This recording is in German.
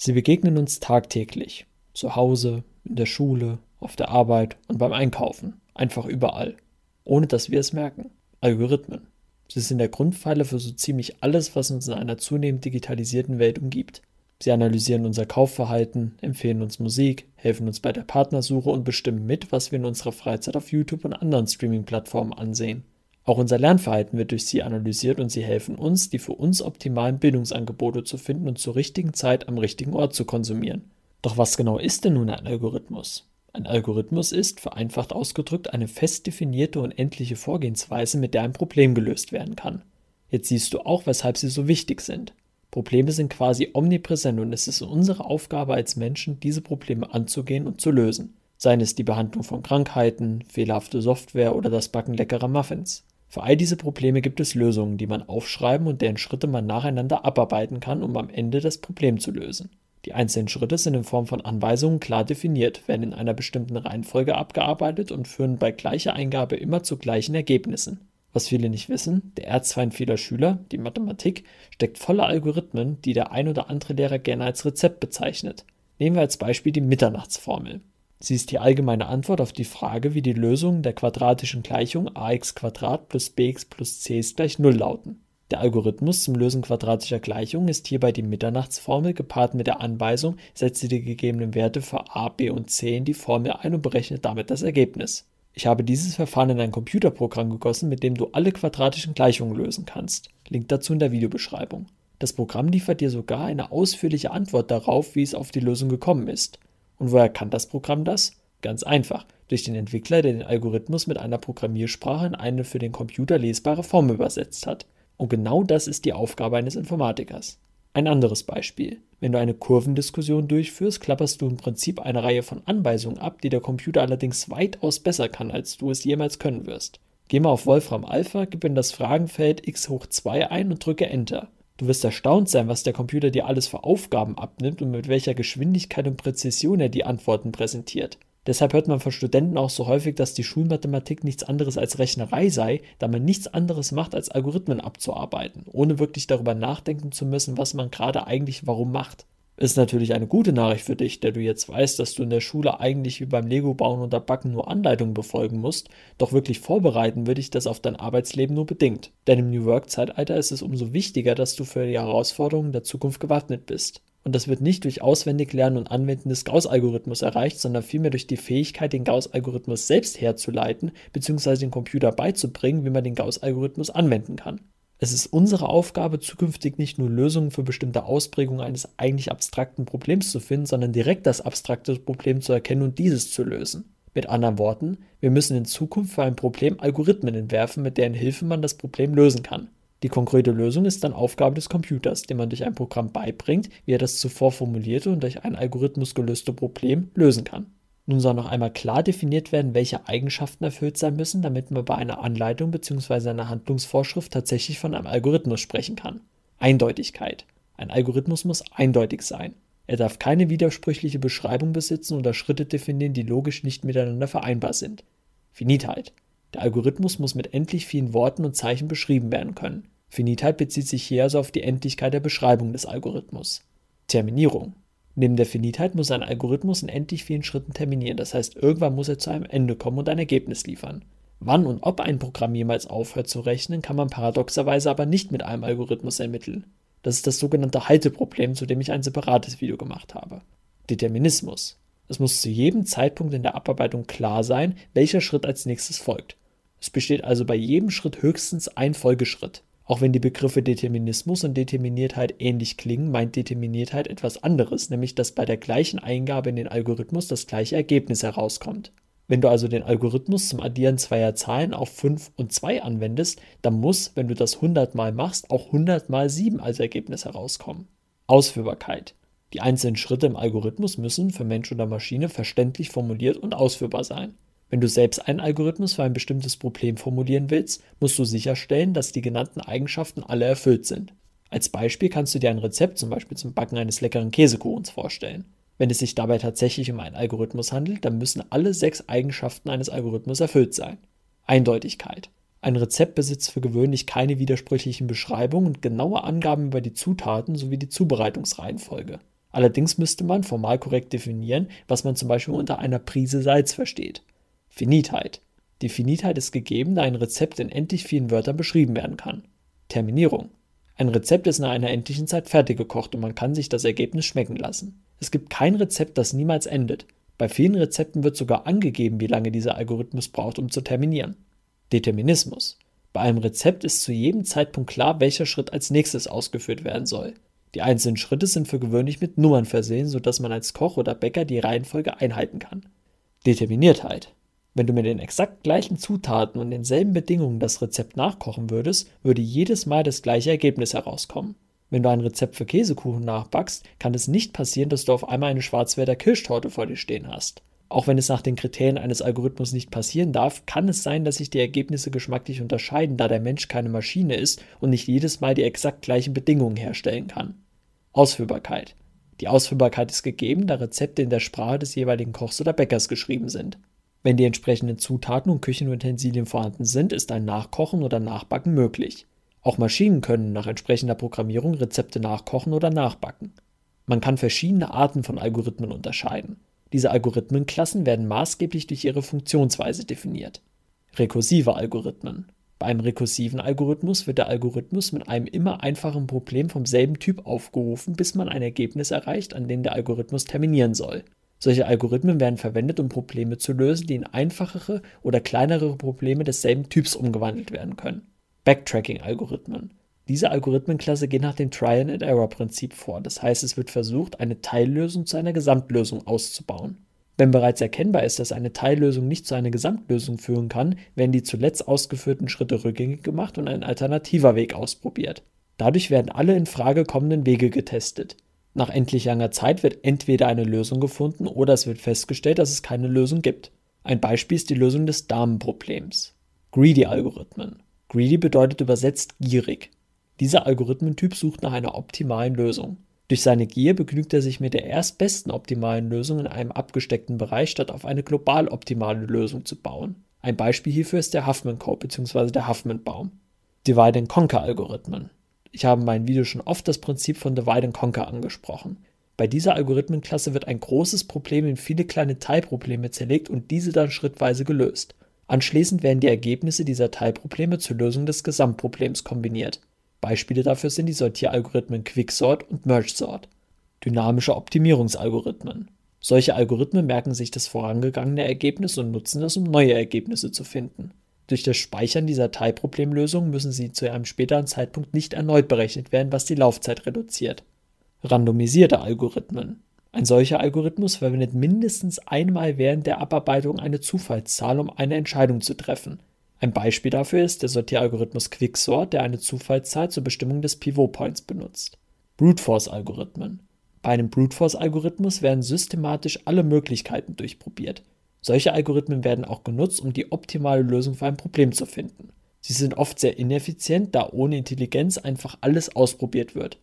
Sie begegnen uns tagtäglich, zu Hause, in der Schule, auf der Arbeit und beim Einkaufen, einfach überall, ohne dass wir es merken. Algorithmen. Sie sind der Grundpfeiler für so ziemlich alles, was uns in einer zunehmend digitalisierten Welt umgibt. Sie analysieren unser Kaufverhalten, empfehlen uns Musik, helfen uns bei der Partnersuche und bestimmen mit, was wir in unserer Freizeit auf YouTube und anderen Streaming-Plattformen ansehen. Auch unser Lernverhalten wird durch sie analysiert und sie helfen uns, die für uns optimalen Bildungsangebote zu finden und zur richtigen Zeit am richtigen Ort zu konsumieren. Doch was genau ist denn nun ein Algorithmus? Ein Algorithmus ist, vereinfacht ausgedrückt, eine fest definierte und endliche Vorgehensweise, mit der ein Problem gelöst werden kann. Jetzt siehst du auch, weshalb sie so wichtig sind. Probleme sind quasi omnipräsent und es ist unsere Aufgabe als Menschen, diese Probleme anzugehen und zu lösen. Seien es die Behandlung von Krankheiten, fehlerhafte Software oder das Backen leckerer Muffins. Für all diese Probleme gibt es Lösungen, die man aufschreiben und deren Schritte man nacheinander abarbeiten kann, um am Ende das Problem zu lösen. Die einzelnen Schritte sind in Form von Anweisungen klar definiert, werden in einer bestimmten Reihenfolge abgearbeitet und führen bei gleicher Eingabe immer zu gleichen Ergebnissen. Was viele nicht wissen, der Erzfeind vieler Schüler, die Mathematik, steckt voller Algorithmen, die der ein oder andere Lehrer gerne als Rezept bezeichnet. Nehmen wir als Beispiel die Mitternachtsformel. Sie ist die allgemeine Antwort auf die Frage, wie die Lösungen der quadratischen Gleichung ax plus bx plus c ist gleich 0 lauten. Der Algorithmus zum Lösen quadratischer Gleichungen ist hierbei die Mitternachtsformel gepaart mit der Anweisung, setze die gegebenen Werte für a, b und c in die Formel ein und berechne damit das Ergebnis. Ich habe dieses Verfahren in ein Computerprogramm gegossen, mit dem du alle quadratischen Gleichungen lösen kannst. Link dazu in der Videobeschreibung. Das Programm liefert dir sogar eine ausführliche Antwort darauf, wie es auf die Lösung gekommen ist. Und woher kann das Programm das? Ganz einfach, durch den Entwickler, der den Algorithmus mit einer Programmiersprache in eine für den Computer lesbare Form übersetzt hat. Und genau das ist die Aufgabe eines Informatikers. Ein anderes Beispiel. Wenn du eine Kurvendiskussion durchführst, klapperst du im Prinzip eine Reihe von Anweisungen ab, die der Computer allerdings weitaus besser kann, als du es jemals können wirst. Geh mal auf Wolfram Alpha, gib in das Fragenfeld x hoch 2 ein und drücke Enter. Du wirst erstaunt sein, was der Computer dir alles für Aufgaben abnimmt und mit welcher Geschwindigkeit und Präzision er die Antworten präsentiert. Deshalb hört man von Studenten auch so häufig, dass die Schulmathematik nichts anderes als Rechnerei sei, da man nichts anderes macht, als Algorithmen abzuarbeiten, ohne wirklich darüber nachdenken zu müssen, was man gerade eigentlich warum macht. Ist natürlich eine gute Nachricht für dich, der du jetzt weißt, dass du in der Schule eigentlich wie beim Lego-Bauen oder Backen nur Anleitungen befolgen musst, doch wirklich vorbereiten würde ich das auf dein Arbeitsleben nur bedingt. Denn im New Work-Zeitalter ist es umso wichtiger, dass du für die Herausforderungen der Zukunft gewappnet bist. Und das wird nicht durch Auswendiglernen und Anwenden des Gauss-Algorithmus erreicht, sondern vielmehr durch die Fähigkeit, den Gauss-Algorithmus selbst herzuleiten bzw. den Computer beizubringen, wie man den Gauss-Algorithmus anwenden kann. Es ist unsere Aufgabe, zukünftig nicht nur Lösungen für bestimmte Ausprägungen eines eigentlich abstrakten Problems zu finden, sondern direkt das abstrakte Problem zu erkennen und dieses zu lösen. Mit anderen Worten, wir müssen in Zukunft für ein Problem Algorithmen entwerfen, mit deren Hilfe man das Problem lösen kann. Die konkrete Lösung ist dann Aufgabe des Computers, dem man durch ein Programm beibringt, wie er das zuvor formulierte und durch einen Algorithmus gelöste Problem lösen kann. Nun soll noch einmal klar definiert werden, welche Eigenschaften erfüllt sein müssen, damit man bei einer Anleitung bzw. einer Handlungsvorschrift tatsächlich von einem Algorithmus sprechen kann. Eindeutigkeit. Ein Algorithmus muss eindeutig sein. Er darf keine widersprüchliche Beschreibung besitzen oder Schritte definieren, die logisch nicht miteinander vereinbar sind. Finitheit. Der Algorithmus muss mit endlich vielen Worten und Zeichen beschrieben werden können. Finitheit bezieht sich hier also auf die Endlichkeit der Beschreibung des Algorithmus. Terminierung. Neben der Finitheit muss ein Algorithmus in endlich vielen Schritten terminieren, das heißt, irgendwann muss er zu einem Ende kommen und ein Ergebnis liefern. Wann und ob ein Programm jemals aufhört zu rechnen, kann man paradoxerweise aber nicht mit einem Algorithmus ermitteln. Das ist das sogenannte Halteproblem, zu dem ich ein separates Video gemacht habe. Determinismus. Es muss zu jedem Zeitpunkt in der Abarbeitung klar sein, welcher Schritt als nächstes folgt. Es besteht also bei jedem Schritt höchstens ein Folgeschritt. Auch wenn die Begriffe Determinismus und Determiniertheit ähnlich klingen, meint Determiniertheit etwas anderes, nämlich dass bei der gleichen Eingabe in den Algorithmus das gleiche Ergebnis herauskommt. Wenn du also den Algorithmus zum Addieren zweier Zahlen auf 5 und 2 anwendest, dann muss, wenn du das 100 mal machst, auch 100 mal 7 als Ergebnis herauskommen. Ausführbarkeit. Die einzelnen Schritte im Algorithmus müssen für Mensch oder Maschine verständlich formuliert und ausführbar sein. Wenn du selbst einen Algorithmus für ein bestimmtes Problem formulieren willst, musst du sicherstellen, dass die genannten Eigenschaften alle erfüllt sind. Als Beispiel kannst du dir ein Rezept zum Beispiel zum Backen eines leckeren Käsekuchens vorstellen. Wenn es sich dabei tatsächlich um einen Algorithmus handelt, dann müssen alle sechs Eigenschaften eines Algorithmus erfüllt sein. Eindeutigkeit. Ein Rezept besitzt für gewöhnlich keine widersprüchlichen Beschreibungen und genaue Angaben über die Zutaten sowie die Zubereitungsreihenfolge. Allerdings müsste man formal korrekt definieren, was man zum Beispiel unter einer Prise Salz versteht. Finitheit. Die Finitheit ist gegeben, da ein Rezept in endlich vielen Wörtern beschrieben werden kann. Terminierung. Ein Rezept ist nach einer endlichen Zeit fertig gekocht und man kann sich das Ergebnis schmecken lassen. Es gibt kein Rezept, das niemals endet. Bei vielen Rezepten wird sogar angegeben, wie lange dieser Algorithmus braucht, um zu terminieren. Determinismus. Bei einem Rezept ist zu jedem Zeitpunkt klar, welcher Schritt als nächstes ausgeführt werden soll. Die einzelnen Schritte sind für gewöhnlich mit Nummern versehen, sodass man als Koch oder Bäcker die Reihenfolge einhalten kann. Determiniertheit. Wenn du mit den exakt gleichen Zutaten und denselben Bedingungen das Rezept nachkochen würdest, würde jedes Mal das gleiche Ergebnis herauskommen. Wenn du ein Rezept für Käsekuchen nachbackst, kann es nicht passieren, dass du auf einmal eine Schwarzwälder Kirschtorte vor dir stehen hast. Auch wenn es nach den Kriterien eines Algorithmus nicht passieren darf, kann es sein, dass sich die Ergebnisse geschmacklich unterscheiden, da der Mensch keine Maschine ist und nicht jedes Mal die exakt gleichen Bedingungen herstellen kann. Ausführbarkeit. Die Ausführbarkeit ist gegeben, da Rezepte in der Sprache des jeweiligen Kochs oder Bäckers geschrieben sind. Wenn die entsprechenden Zutaten und Küchenutensilien vorhanden sind, ist ein Nachkochen oder Nachbacken möglich. Auch Maschinen können nach entsprechender Programmierung Rezepte nachkochen oder nachbacken. Man kann verschiedene Arten von Algorithmen unterscheiden. Diese Algorithmenklassen werden maßgeblich durch ihre Funktionsweise definiert. Rekursive Algorithmen. Bei einem rekursiven Algorithmus wird der Algorithmus mit einem immer einfachen Problem vom selben Typ aufgerufen, bis man ein Ergebnis erreicht, an dem der Algorithmus terminieren soll. Solche Algorithmen werden verwendet, um Probleme zu lösen, die in einfachere oder kleinere Probleme desselben Typs umgewandelt werden können. Backtracking-Algorithmen. Diese Algorithmenklasse geht nach dem Trial-and-Error-Prinzip vor, das heißt, es wird versucht, eine Teillösung zu einer Gesamtlösung auszubauen. Wenn bereits erkennbar ist, dass eine Teillösung nicht zu einer Gesamtlösung führen kann, werden die zuletzt ausgeführten Schritte rückgängig gemacht und ein alternativer Weg ausprobiert. Dadurch werden alle in Frage kommenden Wege getestet. Nach endlich langer Zeit wird entweder eine Lösung gefunden oder es wird festgestellt, dass es keine Lösung gibt. Ein Beispiel ist die Lösung des Damenproblems. Greedy-Algorithmen. Greedy bedeutet übersetzt gierig. Dieser Algorithmentyp sucht nach einer optimalen Lösung. Durch seine Gier begnügt er sich mit der erstbesten optimalen Lösung in einem abgesteckten Bereich, statt auf eine global optimale Lösung zu bauen. Ein Beispiel hierfür ist der Huffman Code bzw. der Huffman Baum. Divide and Conquer Algorithmen. Ich habe in meinem Video schon oft das Prinzip von Divide and Conquer angesprochen. Bei dieser Algorithmenklasse wird ein großes Problem in viele kleine Teilprobleme zerlegt und diese dann schrittweise gelöst. Anschließend werden die Ergebnisse dieser Teilprobleme zur Lösung des Gesamtproblems kombiniert. Beispiele dafür sind die Sortieralgorithmen Quicksort und MergeSort. Dynamische Optimierungsalgorithmen. Solche Algorithmen merken sich das vorangegangene Ergebnis und nutzen es, um neue Ergebnisse zu finden. Durch das Speichern dieser Teilproblemlösung müssen sie zu einem späteren Zeitpunkt nicht erneut berechnet werden, was die Laufzeit reduziert. Randomisierte Algorithmen. Ein solcher Algorithmus verwendet mindestens einmal während der Abarbeitung eine Zufallszahl, um eine Entscheidung zu treffen. Ein Beispiel dafür ist der Sortieralgorithmus Quicksort, der eine Zufallszahl zur Bestimmung des Pivot Points benutzt. Brute Force Algorithmen. Bei einem Brute Force Algorithmus werden systematisch alle Möglichkeiten durchprobiert. Solche Algorithmen werden auch genutzt, um die optimale Lösung für ein Problem zu finden. Sie sind oft sehr ineffizient, da ohne Intelligenz einfach alles ausprobiert wird.